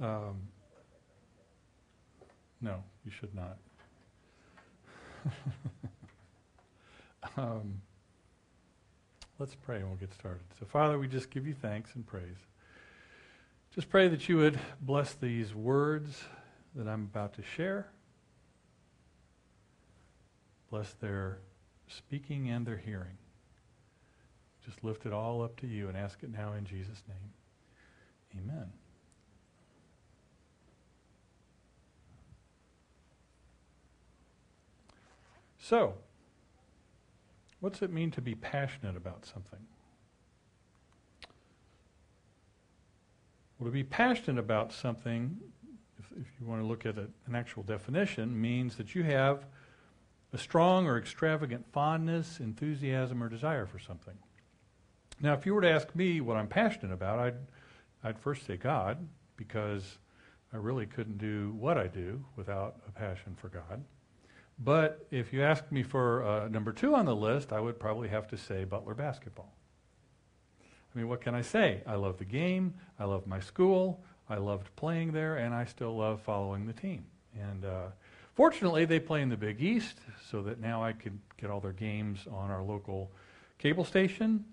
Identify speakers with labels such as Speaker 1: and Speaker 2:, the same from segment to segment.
Speaker 1: Um, no, you should not. um, let's pray and we'll get started. So, Father, we just give you thanks and praise. Just pray that you would bless these words that I'm about to share. Bless their speaking and their hearing. Just lift it all up to you and ask it now in Jesus' name. Amen. So, what's it mean to be passionate about something? Well, to be passionate about something, if, if you want to look at a, an actual definition, means that you have a strong or extravagant fondness, enthusiasm, or desire for something. Now, if you were to ask me what I'm passionate about, I'd, I'd first say God, because I really couldn't do what I do without a passion for God. But if you ask me for uh, number two on the list, I would probably have to say Butler basketball. I mean, what can I say? I love the game. I love my school. I loved playing there, and I still love following the team. And uh, fortunately, they play in the Big East, so that now I can get all their games on our local cable station.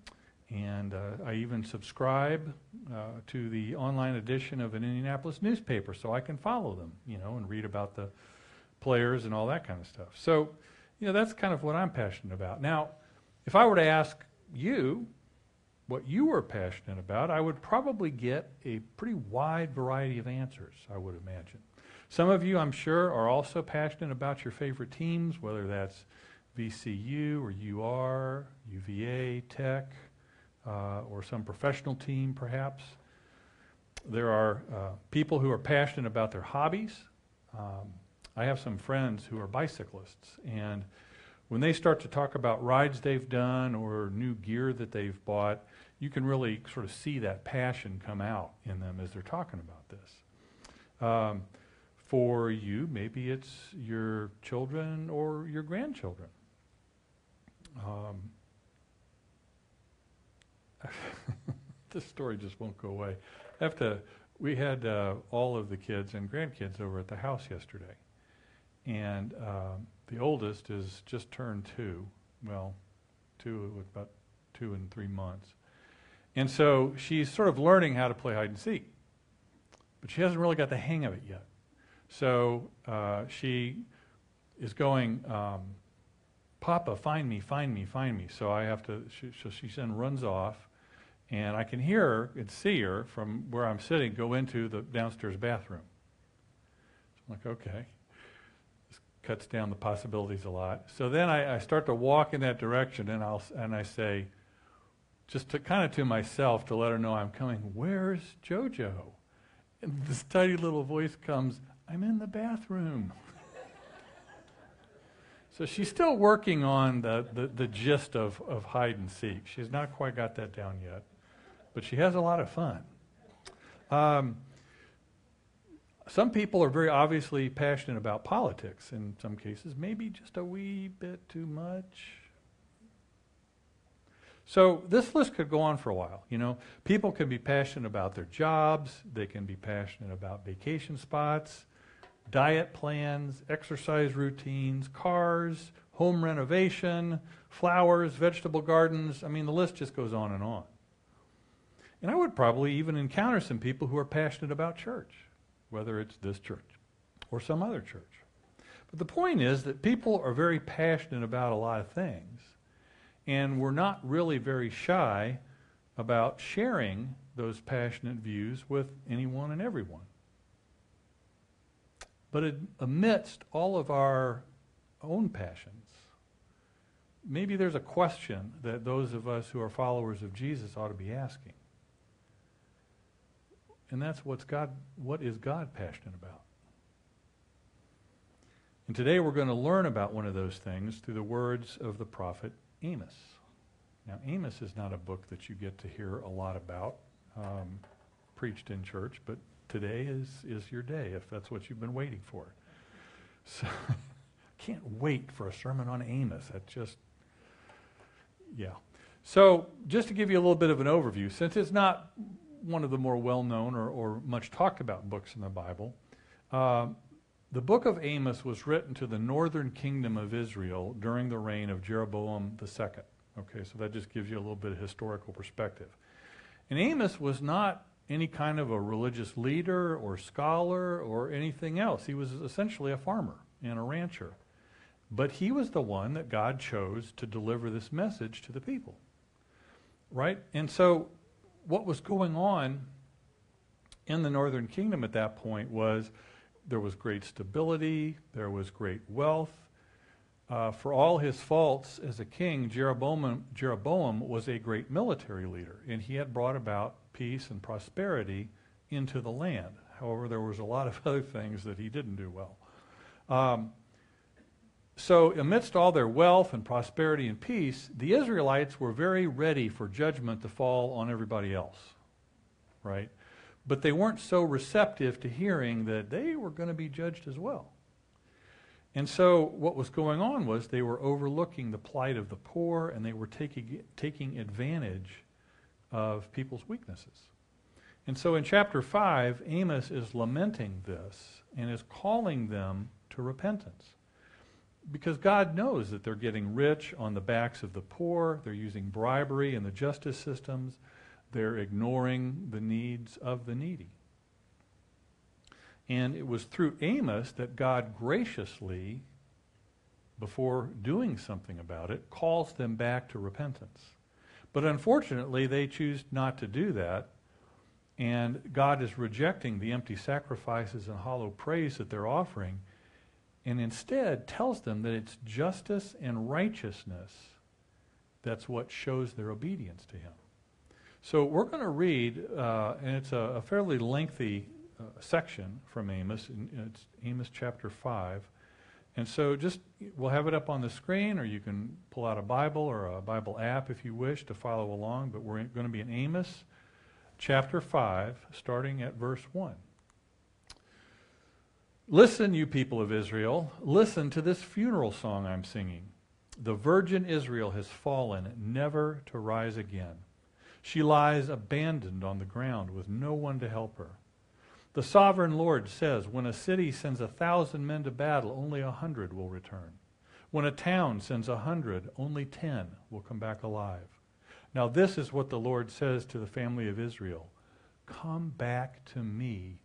Speaker 1: And uh, I even subscribe uh, to the online edition of an Indianapolis newspaper, so I can follow them, you know, and read about the players and all that kind of stuff. So, you know, that's kind of what I'm passionate about. Now, if I were to ask you what you were passionate about, I would probably get a pretty wide variety of answers, I would imagine. Some of you, I'm sure, are also passionate about your favorite teams, whether that's VCU or UR, UVA, Tech, uh, or some professional team, perhaps. There are uh, people who are passionate about their hobbies. Um, I have some friends who are bicyclists, and when they start to talk about rides they've done or new gear that they've bought, you can really sort of see that passion come out in them as they're talking about this. Um, for you, maybe it's your children or your grandchildren. Um, this story just won't go away. I have to. We had uh, all of the kids and grandkids over at the house yesterday, and um, the oldest is just turned two. Well, two with about two and three months. And so she's sort of learning how to play hide and seek, but she hasn't really got the hang of it yet. So uh, she is going, um, Papa, find me, find me, find me. So I have to, she, so she then runs off, and I can hear her and see her from where I'm sitting go into the downstairs bathroom. So I'm like, okay cuts down the possibilities a lot. So then I, I, start to walk in that direction, and I'll and I say, just to kind of to myself to let her know I'm coming. Where's JoJo? And this tiny little voice comes. I'm in the bathroom. so she's still working on the, the, the gist of, of hide and seek. She's not quite got that down yet, but she has a lot of fun. Um, some people are very obviously passionate about politics in some cases, maybe just a wee bit too much. So this list could go on for a while. You know, people can be passionate about their jobs, they can be passionate about vacation spots, diet plans, exercise routines, cars, home renovation, flowers, vegetable gardens. I mean, the list just goes on and on. And I would probably even encounter some people who are passionate about church whether it's this church or some other church. But the point is that people are very passionate about a lot of things, and we're not really very shy about sharing those passionate views with anyone and everyone. But amidst all of our own passions, maybe there's a question that those of us who are followers of Jesus ought to be asking. And that's what's God, what is God passionate about? And today we're going to learn about one of those things through the words of the prophet Amos. Now, Amos is not a book that you get to hear a lot about um, preached in church, but today is, is your day if that's what you've been waiting for. So, I can't wait for a sermon on Amos. That just, yeah. So, just to give you a little bit of an overview, since it's not one of the more well known or, or, much talked about books in the Bible. Uh, the book of Amos was written to the northern kingdom of Israel during the reign of Jeroboam II. Okay, so that just gives you a little bit of historical perspective. And Amos was not any kind of a religious leader or scholar or anything else. He was essentially a farmer and a rancher. But he was the one that God chose to deliver this message to the people. Right? And so what was going on in the northern kingdom at that point was there was great stability, there was great wealth. Uh, for all his faults as a king, Jeroboam, Jeroboam was a great military leader, and he had brought about peace and prosperity into the land. However, there was a lot of other things that he didn't do well. Um, so, amidst all their wealth and prosperity and peace, the Israelites were very ready for judgment to fall on everybody else, right? But they weren't so receptive to hearing that they were going to be judged as well. And so, what was going on was they were overlooking the plight of the poor and they were taking, taking advantage of people's weaknesses. And so, in chapter 5, Amos is lamenting this and is calling them to repentance because God knows that they're getting rich on the backs of the poor, they're using bribery in the justice systems, they're ignoring the needs of the needy. And it was through Amos that God graciously, before doing something about it, calls them back to repentance. But unfortunately, they choose not to do that. And God is rejecting the empty sacrifices and hollow praise that they're offering and instead tells them that it's justice and righteousness that's what shows their obedience to him. So we're going to read, uh, and it's a, a fairly lengthy uh, section from Amos. It's Amos chapter 5. And so just, we'll have it up on the screen, or you can pull out a Bible or a Bible app if you wish to follow along. But we're going to be in Amos chapter 5, starting at verse 1. Listen, you people of Israel, listen to this funeral song I'm singing. The virgin Israel has fallen, never to rise again. She lies abandoned on the ground with no one to help her. The sovereign Lord says, When a city sends a thousand men to battle, only a hundred will return. When a town sends a hundred, only ten will come back alive. Now, this is what the Lord says to the family of Israel Come back to me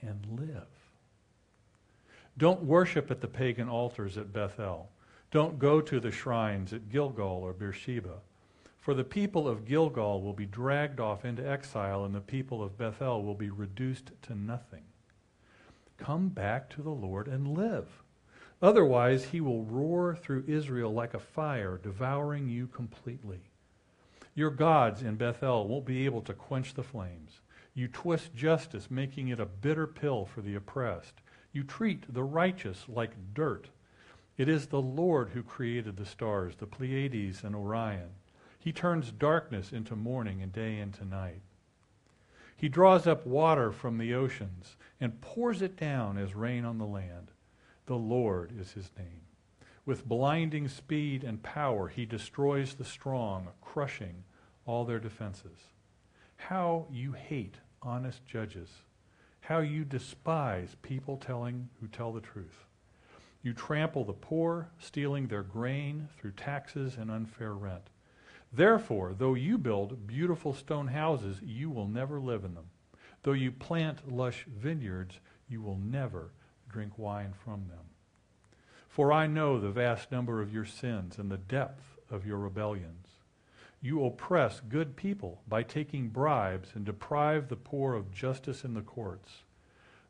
Speaker 1: and live. Don't worship at the pagan altars at Bethel. Don't go to the shrines at Gilgal or Beersheba. For the people of Gilgal will be dragged off into exile, and the people of Bethel will be reduced to nothing. Come back to the Lord and live. Otherwise, he will roar through Israel like a fire, devouring you completely. Your gods in Bethel won't be able to quench the flames. You twist justice, making it a bitter pill for the oppressed. You treat the righteous like dirt. It is the Lord who created the stars, the Pleiades and Orion. He turns darkness into morning and day into night. He draws up water from the oceans and pours it down as rain on the land. The Lord is his name. With blinding speed and power, he destroys the strong, crushing all their defenses. How you hate honest judges how you despise people telling who tell the truth. You trample the poor, stealing their grain through taxes and unfair rent. Therefore, though you build beautiful stone houses, you will never live in them. Though you plant lush vineyards, you will never drink wine from them. For I know the vast number of your sins and the depth of your rebellions. You oppress good people by taking bribes and deprive the poor of justice in the courts.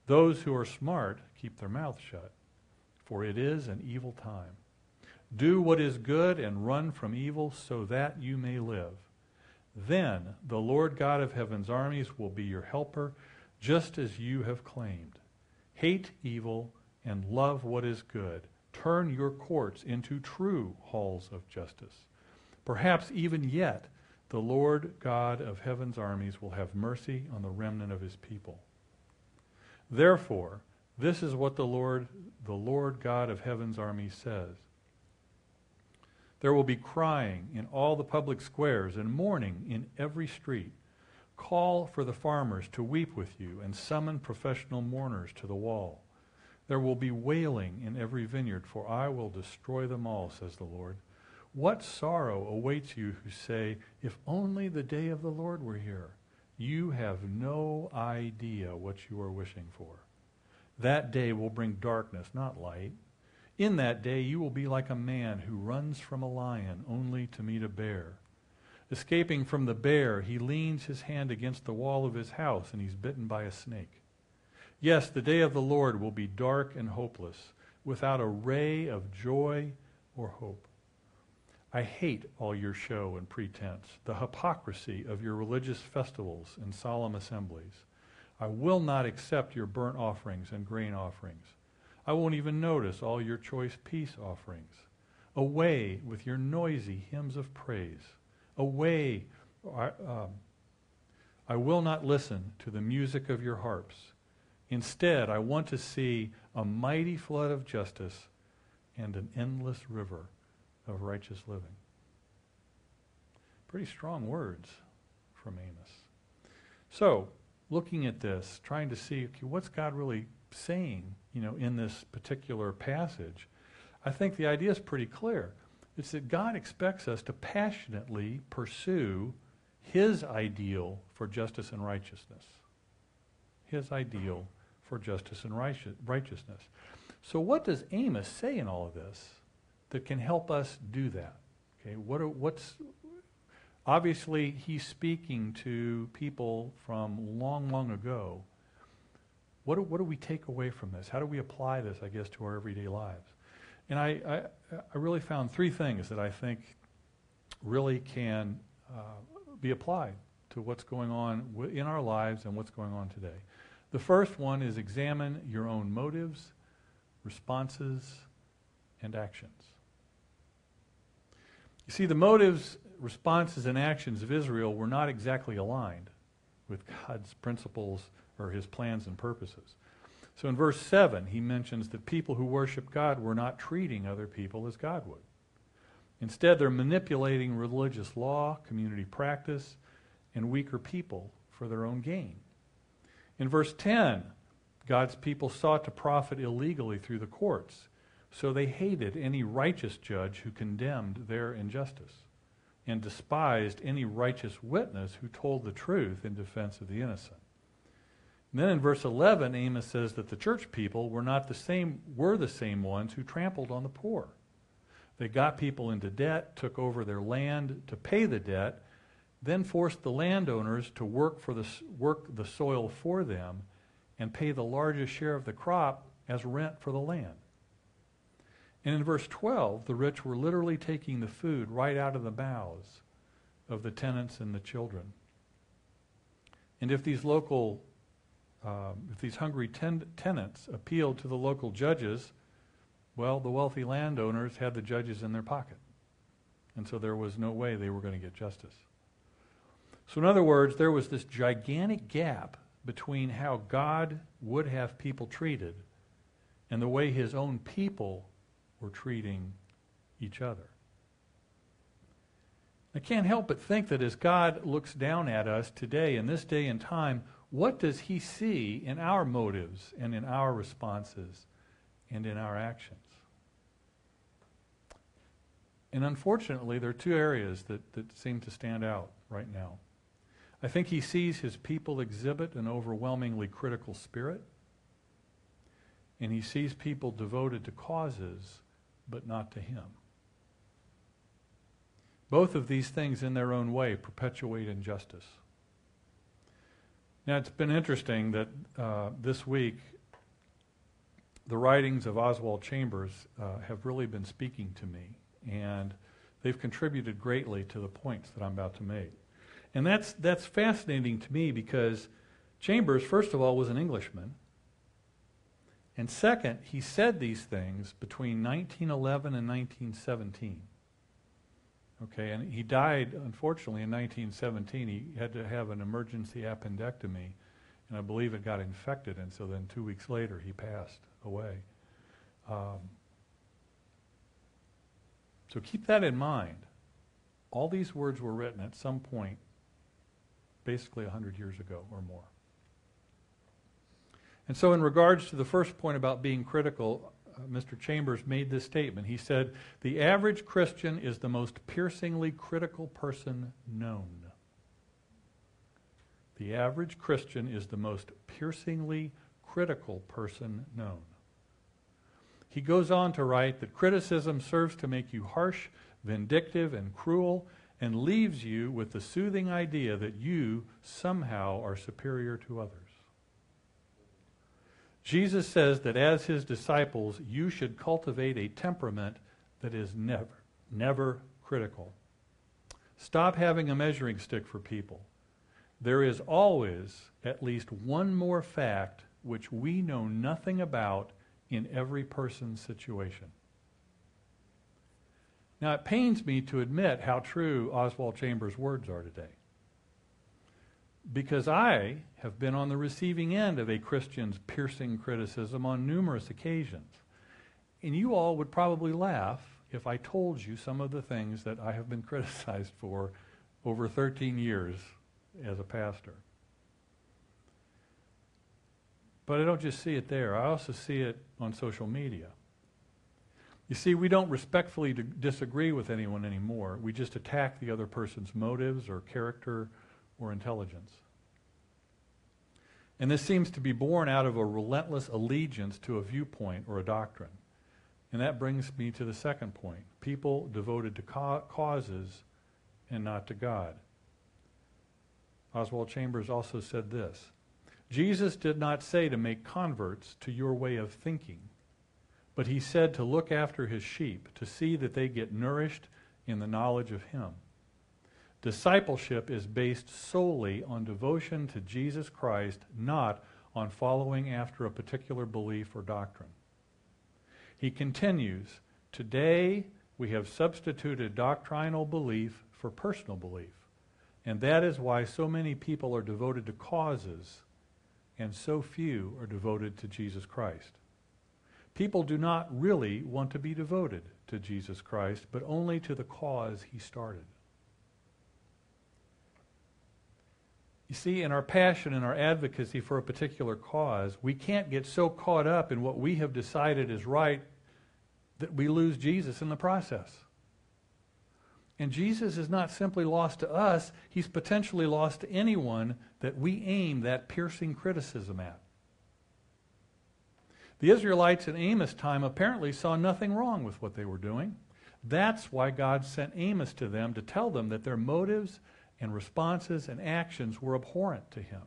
Speaker 1: Those who are smart keep their mouth shut, for it is an evil time. Do what is good and run from evil so that you may live. Then the Lord God of heaven's armies will be your helper, just as you have claimed. Hate evil and love what is good. Turn your courts into true halls of justice. Perhaps even yet, the Lord God of heaven's armies will have mercy on the remnant of his people. Therefore, this is what the Lord, the Lord God of heaven's armies says. There will be crying in all the public squares and mourning in every street. Call for the farmers to weep with you and summon professional mourners to the wall. There will be wailing in every vineyard, for I will destroy them all, says the Lord. What sorrow awaits you who say, If only the day of the Lord were here. You have no idea what you are wishing for. That day will bring darkness, not light. In that day you will be like a man who runs from a lion only to meet a bear. Escaping from the bear, he leans his hand against the wall of his house and he's bitten by a snake. Yes, the day of the Lord will be dark and hopeless, without a ray of joy or hope. I hate all your show and pretense, the hypocrisy of your religious festivals and solemn assemblies. I will not accept your burnt offerings and grain offerings. I won't even notice all your choice peace offerings. Away with your noisy hymns of praise. Away. I, um, I will not listen to the music of your harps. Instead, I want to see a mighty flood of justice and an endless river of righteous living. Pretty strong words from Amos. So, looking at this, trying to see okay, what's God really saying, you know, in this particular passage, I think the idea is pretty clear. It's that God expects us to passionately pursue his ideal for justice and righteousness. His ideal for justice and righteousness. So, what does Amos say in all of this that can help us do that? Okay, what are, what's obviously he's speaking to people from long, long ago. What do, what do we take away from this? How do we apply this, I guess, to our everyday lives? And I, I, I really found three things that I think really can uh, be applied to what's going on w- in our lives and what's going on today. The first one is examine your own motives, responses, and actions. You see, the motives, responses, and actions of Israel were not exactly aligned with God's principles or his plans and purposes. So in verse 7, he mentions that people who worship God were not treating other people as God would. Instead, they're manipulating religious law, community practice, and weaker people for their own gain. In verse 10, God's people sought to profit illegally through the courts, so they hated any righteous judge who condemned their injustice and despised any righteous witness who told the truth in defense of the innocent. And then in verse 11, Amos says that the church people were not the same, were the same ones who trampled on the poor. They got people into debt, took over their land to pay the debt, then forced the landowners to work, for the, work the soil for them and pay the largest share of the crop as rent for the land. And in verse 12, the rich were literally taking the food right out of the mouths of the tenants and the children. And if these local, um, if these hungry ten- tenants appealed to the local judges, well, the wealthy landowners had the judges in their pocket. And so there was no way they were going to get justice. So, in other words, there was this gigantic gap between how God would have people treated and the way his own people were treating each other. I can't help but think that as God looks down at us today, in this day and time, what does he see in our motives and in our responses and in our actions? And unfortunately, there are two areas that, that seem to stand out right now. I think he sees his people exhibit an overwhelmingly critical spirit, and he sees people devoted to causes, but not to him. Both of these things, in their own way, perpetuate injustice. Now, it's been interesting that uh, this week the writings of Oswald Chambers uh, have really been speaking to me, and they've contributed greatly to the points that I'm about to make. And that's, that's fascinating to me because Chambers, first of all, was an Englishman. And second, he said these things between 1911 and 1917. Okay, and he died, unfortunately, in 1917. He had to have an emergency appendectomy, and I believe it got infected, and so then two weeks later he passed away. Um, so keep that in mind. All these words were written at some point basically 100 years ago or more. And so, in regards to the first point about being critical, uh, Mr. Chambers made this statement. He said, The average Christian is the most piercingly critical person known. The average Christian is the most piercingly critical person known. He goes on to write that criticism serves to make you harsh, vindictive, and cruel, and leaves you with the soothing idea that you somehow are superior to others. Jesus says that as his disciples, you should cultivate a temperament that is never, never critical. Stop having a measuring stick for people. There is always at least one more fact which we know nothing about in every person's situation. Now, it pains me to admit how true Oswald Chambers' words are today. Because I have been on the receiving end of a Christian's piercing criticism on numerous occasions. And you all would probably laugh if I told you some of the things that I have been criticized for over 13 years as a pastor. But I don't just see it there, I also see it on social media. You see, we don't respectfully disagree with anyone anymore. We just attack the other person's motives or character or intelligence. And this seems to be born out of a relentless allegiance to a viewpoint or a doctrine. And that brings me to the second point people devoted to ca- causes and not to God. Oswald Chambers also said this Jesus did not say to make converts to your way of thinking, but he said to look after his sheep, to see that they get nourished in the knowledge of him. Discipleship is based solely on devotion to Jesus Christ, not on following after a particular belief or doctrine. He continues, Today we have substituted doctrinal belief for personal belief. And that is why so many people are devoted to causes and so few are devoted to Jesus Christ. People do not really want to be devoted to Jesus Christ, but only to the cause he started. You see, in our passion and our advocacy for a particular cause, we can't get so caught up in what we have decided is right that we lose Jesus in the process. And Jesus is not simply lost to us, he's potentially lost to anyone that we aim that piercing criticism at. The Israelites in Amos' time apparently saw nothing wrong with what they were doing. That's why God sent Amos to them to tell them that their motives and responses and actions were abhorrent to him.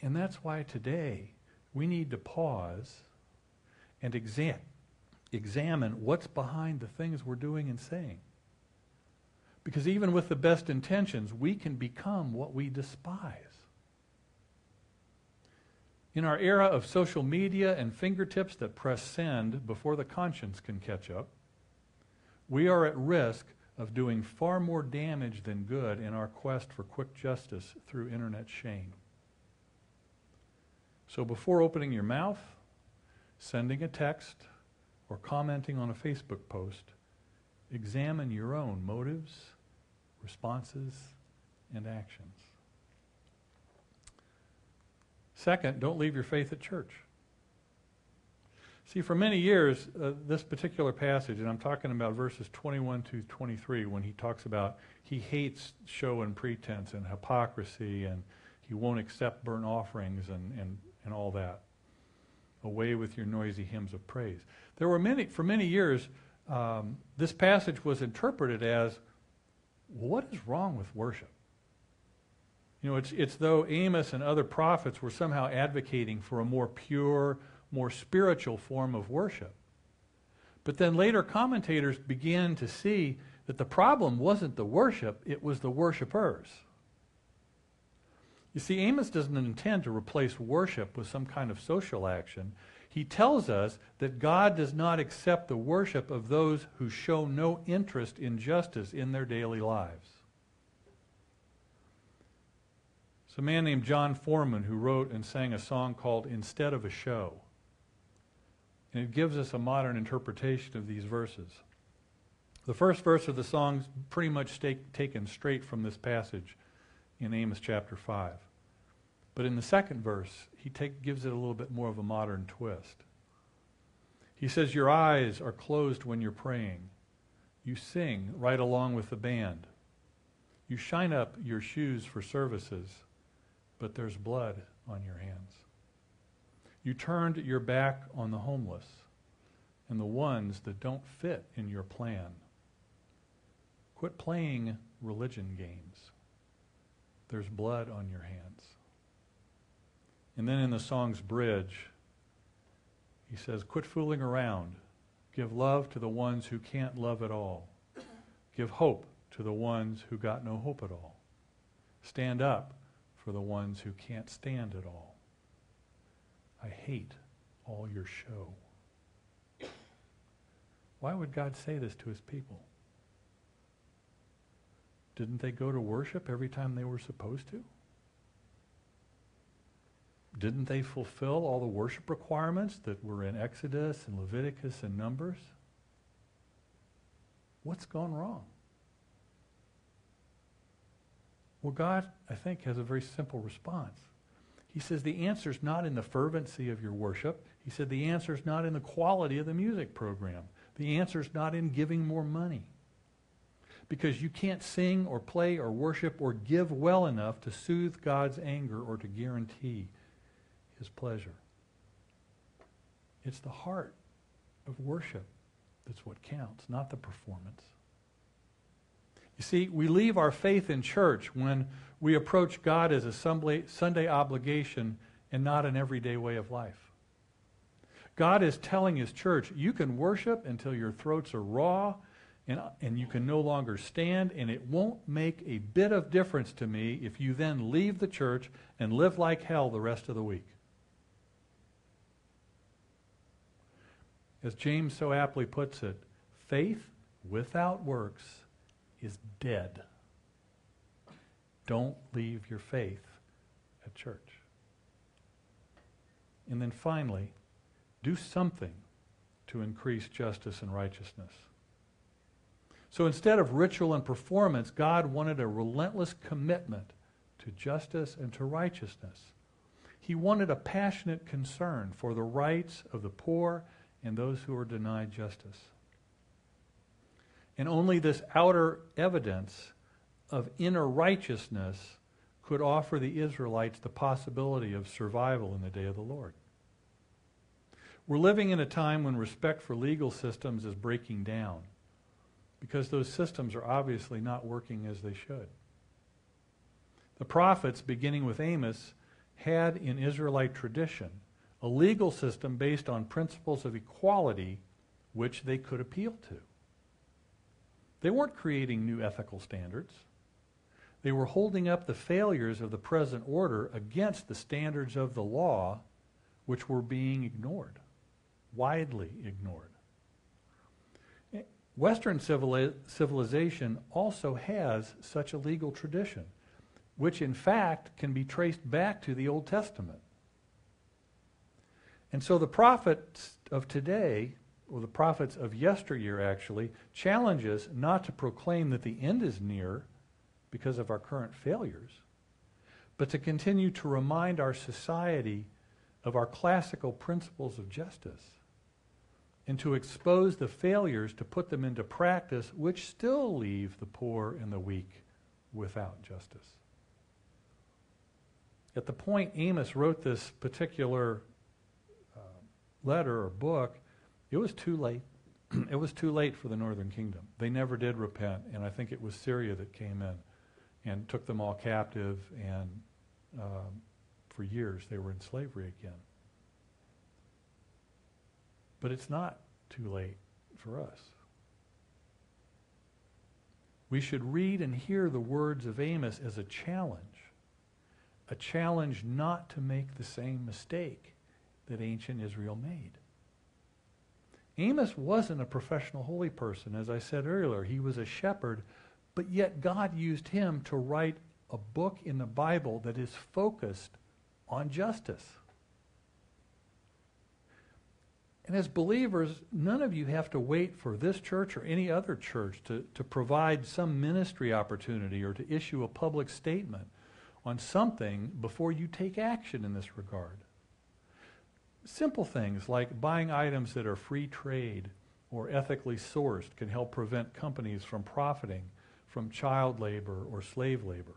Speaker 1: And that's why today we need to pause and examine examine what's behind the things we're doing and saying. Because even with the best intentions, we can become what we despise. In our era of social media and fingertips that press send before the conscience can catch up, we are at risk of doing far more damage than good in our quest for quick justice through internet shame. So before opening your mouth, sending a text, or commenting on a Facebook post, examine your own motives, responses, and actions. Second, don't leave your faith at church. See, for many years, uh, this particular passage, and I'm talking about verses 21 to 23, when he talks about he hates show and pretense and hypocrisy, and he won't accept burnt offerings and, and, and all that. Away with your noisy hymns of praise. There were many, for many years, um, this passage was interpreted as, what is wrong with worship? You know, it's, it's though Amos and other prophets were somehow advocating for a more pure, more spiritual form of worship. But then later commentators began to see that the problem wasn't the worship, it was the worshipers. You see, Amos doesn't intend to replace worship with some kind of social action. He tells us that God does not accept the worship of those who show no interest in justice in their daily lives. It's a man named Jon Foreman who wrote and sang a song called Instead of a Show. And it gives us a modern interpretation of these verses. The first verse of the song's pretty much take, taken straight from this passage in Amos chapter 5. But in the second verse, he take, gives it a little bit more of a modern twist. He says, Your eyes are closed when you're praying. You sing right along with the band. You shine up your shoes for services, but there's blood on your hands. You turned your back on the homeless and the ones that don't fit in your plan. Quit playing religion games. There's blood on your hands. And then in the song's bridge, he says, Quit fooling around. Give love to the ones who can't love at all. Give hope to the ones who got no hope at all. Stand up for the ones who can't stand at all. I hate all your show. Why would God say this to his people? Didn't they go to worship every time they were supposed to? Didn't they fulfill all the worship requirements that were in Exodus and Leviticus and Numbers? What's gone wrong? Well, God, I think, has a very simple response. He says the answer is not in the fervency of your worship. He said the answer is not in the quality of the music program. The answer is not in giving more money because you can't sing or play or worship or give well enough to soothe God's anger or to guarantee his pleasure. It's the heart of worship that's what counts, not the performance. You see, we leave our faith in church when we approach God as a Sunday obligation and not an everyday way of life. God is telling his church, you can worship until your throats are raw and, and you can no longer stand, and it won't make a bit of difference to me if you then leave the church and live like hell the rest of the week. As James so aptly puts it, faith without works is dead. Don't leave your faith at church. And then finally, do something to increase justice and righteousness. So instead of ritual and performance, God wanted a relentless commitment to justice and to righteousness. He wanted a passionate concern for the rights of the poor and those who are denied justice. And only this outer evidence of inner righteousness could offer the Israelites the possibility of survival in the day of the Lord. We're living in a time when respect for legal systems is breaking down because those systems are obviously not working as they should. The prophets, beginning with Amos, had in Israelite tradition a legal system based on principles of equality which they could appeal to. They weren't creating new ethical standards. They were holding up the failures of the present order against the standards of the law which were being ignored, widely ignored. Western civilization also has such a legal tradition, which in fact can be traced back to the Old Testament. And so the prophets of today, or the prophets of yesteryear actually, challenge us not to proclaim that the end is near because of our current failures, but to continue to remind our society of our classical principles of justice and to expose the failures to put them into practice, which still leave the poor and the weak without justice. At the point Amos wrote this particular uh, letter or book, it was too late. it was too late for the northern kingdom. They never did repent, and I think it was Syria that came in and took them all captive, and um, for years they were in slavery again. But it's not too late for us. We should read and hear the words of Amos as a challenge, a challenge not to make the same mistake that ancient Israel made. Amos wasn't a professional holy person, as I said earlier. He was a shepherd, but yet God used him to write a book in the Bible that is focused on justice. And as believers, none of you have to wait for this church or any other church to, to provide some ministry opportunity or to issue a public statement on something before you take action in this regard. Simple things like buying items that are free trade or ethically sourced can help prevent companies from profiting from child labor or slave labor.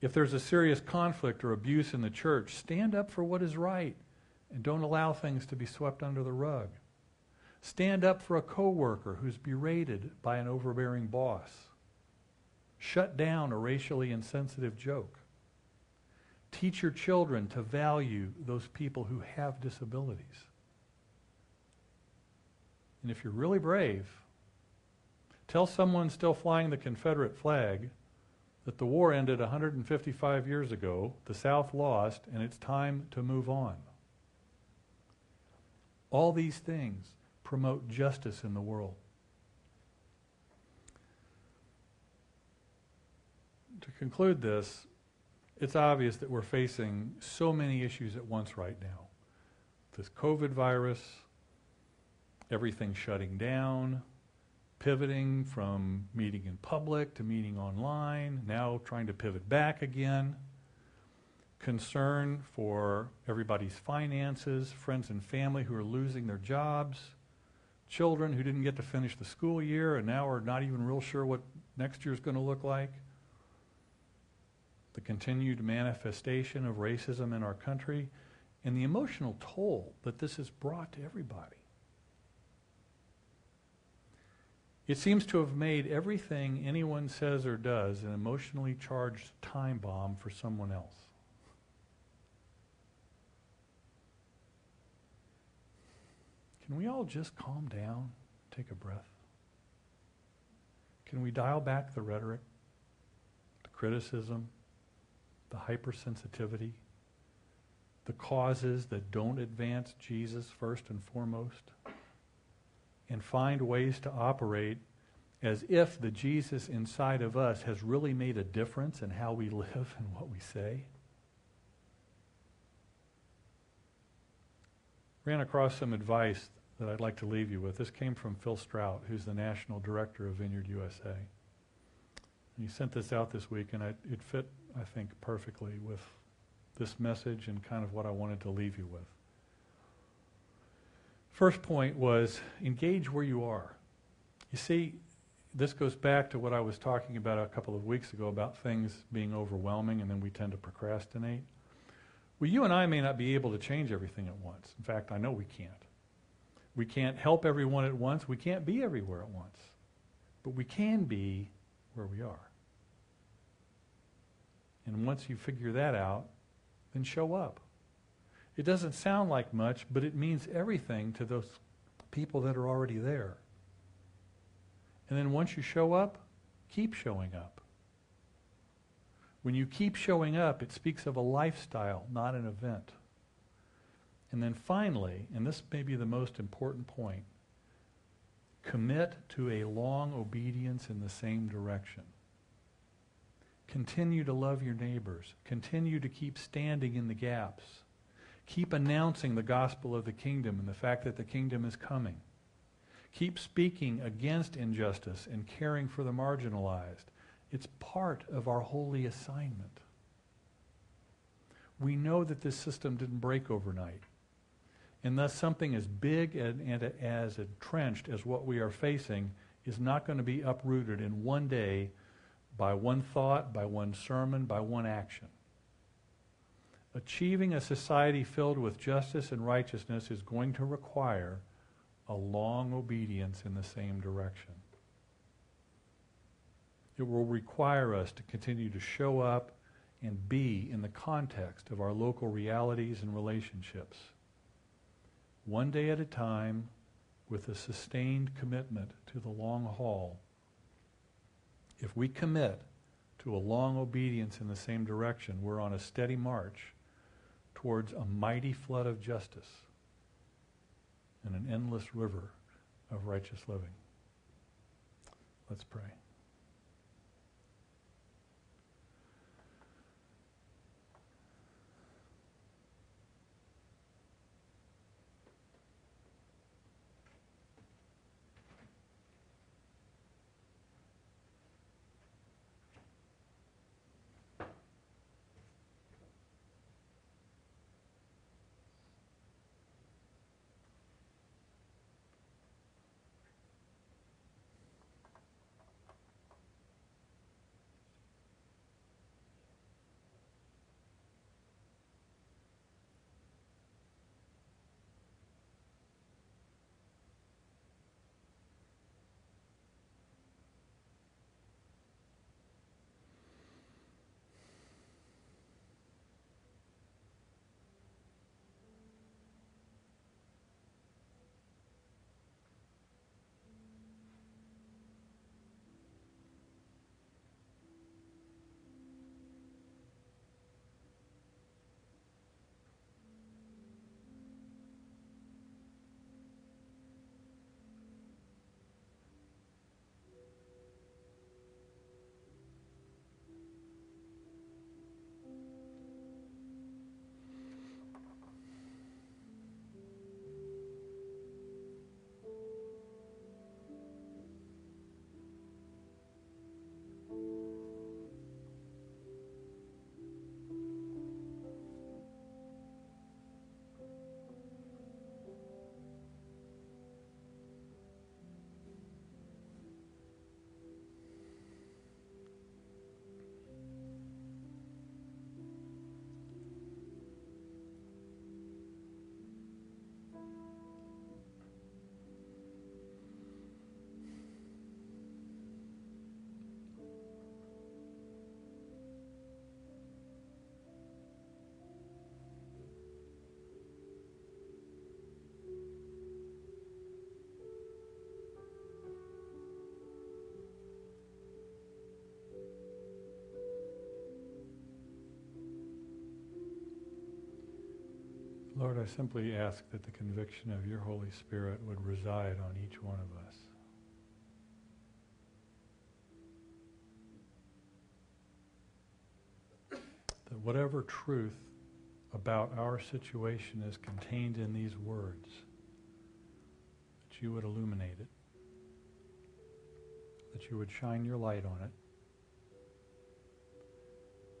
Speaker 1: If there's a serious conflict or abuse in the church, stand up for what is right and don't allow things to be swept under the rug. Stand up for a coworker who's berated by an overbearing boss. Shut down a racially insensitive joke. Teach your children to value those people who have disabilities. And if you're really brave, tell someone still flying the Confederate flag that the war ended 155 years ago, the South lost, and it's time to move on. All these things promote justice in the world. To conclude this, it's obvious that we're facing so many issues at once right now. This COVID virus, everything shutting down, pivoting from meeting in public to meeting online, now trying to pivot back again, concern for everybody's finances, friends and family who are losing their jobs, children who didn't get to finish the school year and now are not even real sure what next year is going to look like the continued manifestation of racism in our country, and the emotional toll that this has brought to everybody. It seems to have made everything anyone says or does an emotionally charged time bomb for someone else. Can we all just calm down, take a breath? Can we dial back the rhetoric, the criticism, the hypersensitivity, the causes that don't advance Jesus first and foremost, and find ways to operate as if the Jesus inside of us has really made a difference in how we live and what we say. Ran across some advice that I'd like to leave you with. This came from Phil Strout, who's the national director of Vineyard USA. he sent this out this week, and I, it fit I think, perfectly with this message and kind of what I wanted to leave you with. First point was engage where you are. You see, this goes back to what I was talking about a couple of weeks ago about things being overwhelming and then we tend to procrastinate. Well, you and I may not be able to change everything at once. In fact, I know we can't. We can't help everyone at once. We can't be everywhere at once. But we can be where we are. And once you figure that out, then show up. It doesn't sound like much, but it means everything to those people that are already there. And then once you show up, keep showing up. When you keep showing up, it speaks of a lifestyle, not an event. And then finally, and this may be the most important point, commit to a long obedience in the same direction. Continue to love your neighbors. Continue to keep standing in the gaps. Keep announcing the gospel of the kingdom and the fact that the kingdom is coming. Keep speaking against injustice and caring for the marginalized. It's part of our holy assignment. We know that this system didn't break overnight. And thus, something as big and, and as entrenched as what we are facing is not going to be uprooted in one day by one thought, by one sermon, by one action. Achieving a society filled with justice and righteousness is going to require a long obedience in the same direction. It will require us to continue to show up and be in the context of our local realities and relationships. One day at a time, with a sustained commitment to the long haul if we commit to a long obedience in the same direction, we're on a steady march towards a mighty flood of justice and an endless river of righteous living. Let's pray. Lord, I simply ask that the conviction of your Holy Spirit would reside on each one of us. That whatever truth about our situation is contained in these words, that you would illuminate it, that you would shine your light on it,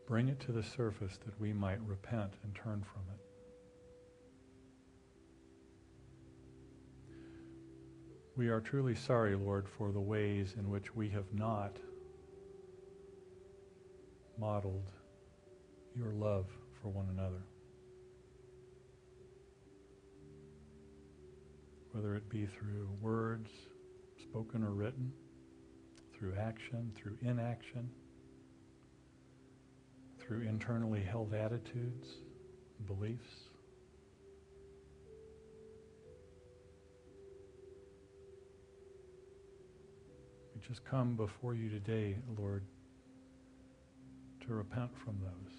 Speaker 1: bring it to the surface that we might repent and turn from it. We are truly sorry, Lord, for the ways in which we have not modeled your love for one another. Whether it be through words, spoken or written, through action, through inaction, through internally held attitudes, beliefs. Just come before you today, Lord, to repent from those.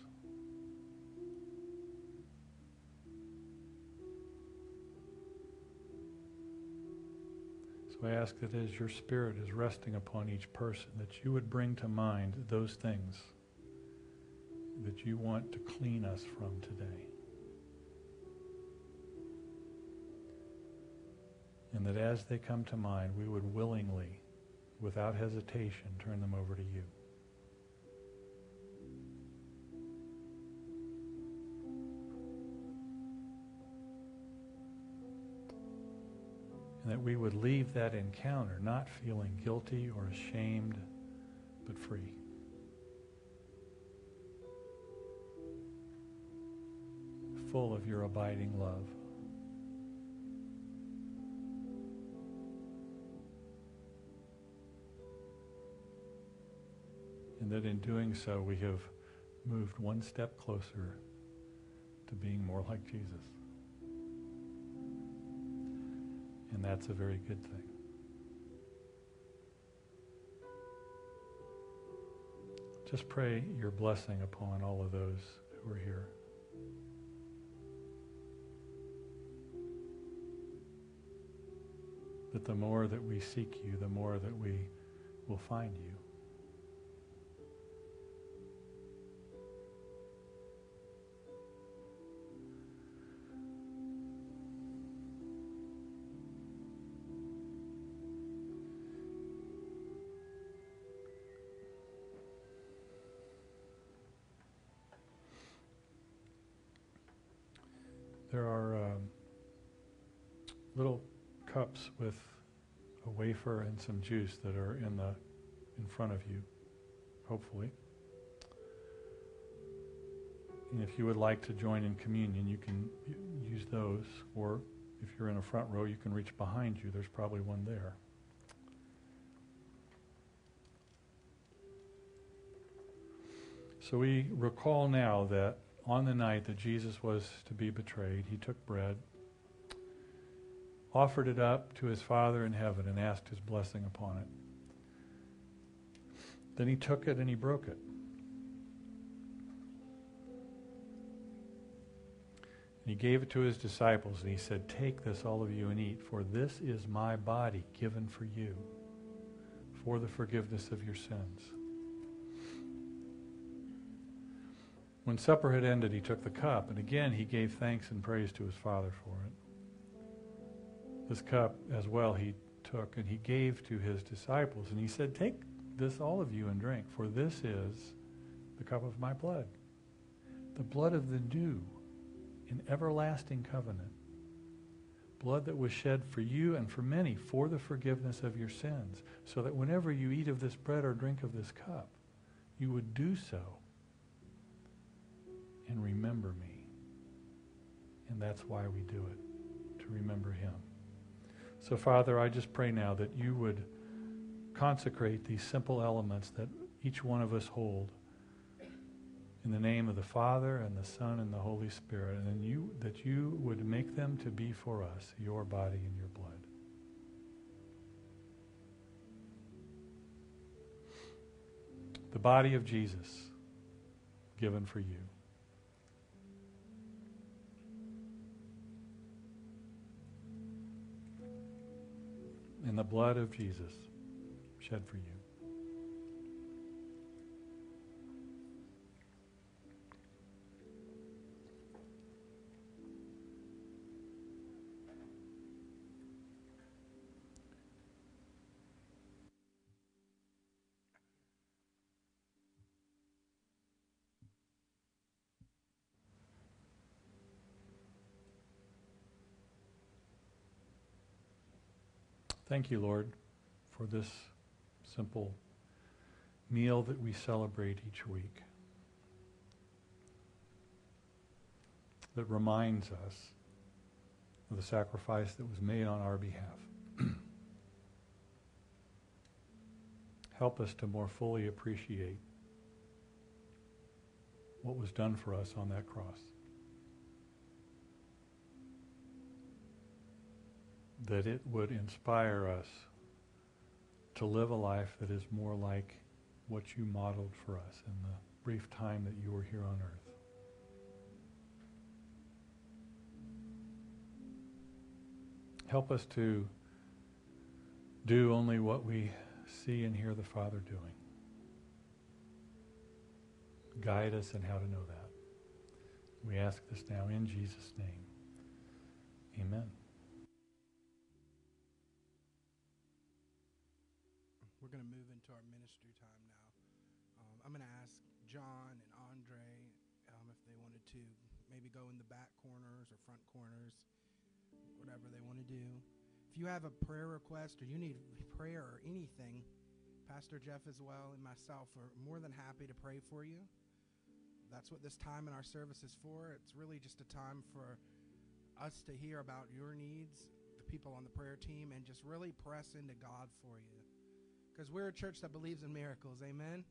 Speaker 1: So I ask that as your Spirit is resting upon each person, that you would bring to mind those things that you want to clean us from today. And that as they come to mind, we would willingly without hesitation, turn them over to you. And that we would leave that encounter not feeling guilty or ashamed, but free. Full of your abiding love. And that in doing so we have moved one step closer to being more like Jesus. And that's a very good thing. Just pray your blessing upon all of those who are here. That the more that we seek you, the more that we will find you. With a wafer and some juice that are in the in front of you, hopefully. And if you would like to join in communion, you can use those. Or if you're in a front row, you can reach behind you. There's probably one there. So we recall now that on the night that Jesus was to be betrayed, he took bread, offered it up to his Father in heaven, and asked his blessing upon it. Then he took it and he broke it. And he gave it to his disciples, and he said, Take this, all of you, and eat, for this is my body given for you, for the forgiveness of your sins. When supper had ended, he took the cup, and again he gave thanks and praise to his Father for it. This cup as well he took, and he gave to his disciples, and he said, Take this, all of you, and drink, for this is the cup of my blood, the blood of the new and everlasting covenant, blood that was shed for you and for many for the forgiveness of your sins, so that whenever you eat of this bread or drink of this cup, you would do so and remember me. And that's why we do it, to remember him. So, Father, I just pray now that you would consecrate these simple elements that each one of us hold in the name of the Father and the Son and the Holy Spirit, and you, that you would make them to be for us your body and your blood. The body of Jesus given for you. In the blood of Jesus shed for you. Thank you, Lord, for this simple meal that we celebrate each week that reminds us of the sacrifice that was made on our behalf. Help us to more fully appreciate what was done for us on that cross. That it would inspire us to live a life that is more like what you modeled for us in the brief time that you were here on earth. Help us to do only what we see and hear the Father doing. Guide us in how to know that. We ask this now in Jesus' name. Amen.
Speaker 2: Do. If you have a prayer request or you need prayer or anything, Pastor Jeff as well and myself are more than happy to pray for you. That's what this time in our service is for. It's really just a time for us to hear about your needs, the people on the prayer team, and just really press into God for you because we're a church that believes in miracles. Amen.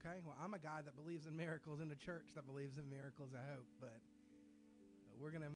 Speaker 2: Okay. Well, I'm a guy that believes in miracles in a church that believes in miracles. I hope, but we're gonna.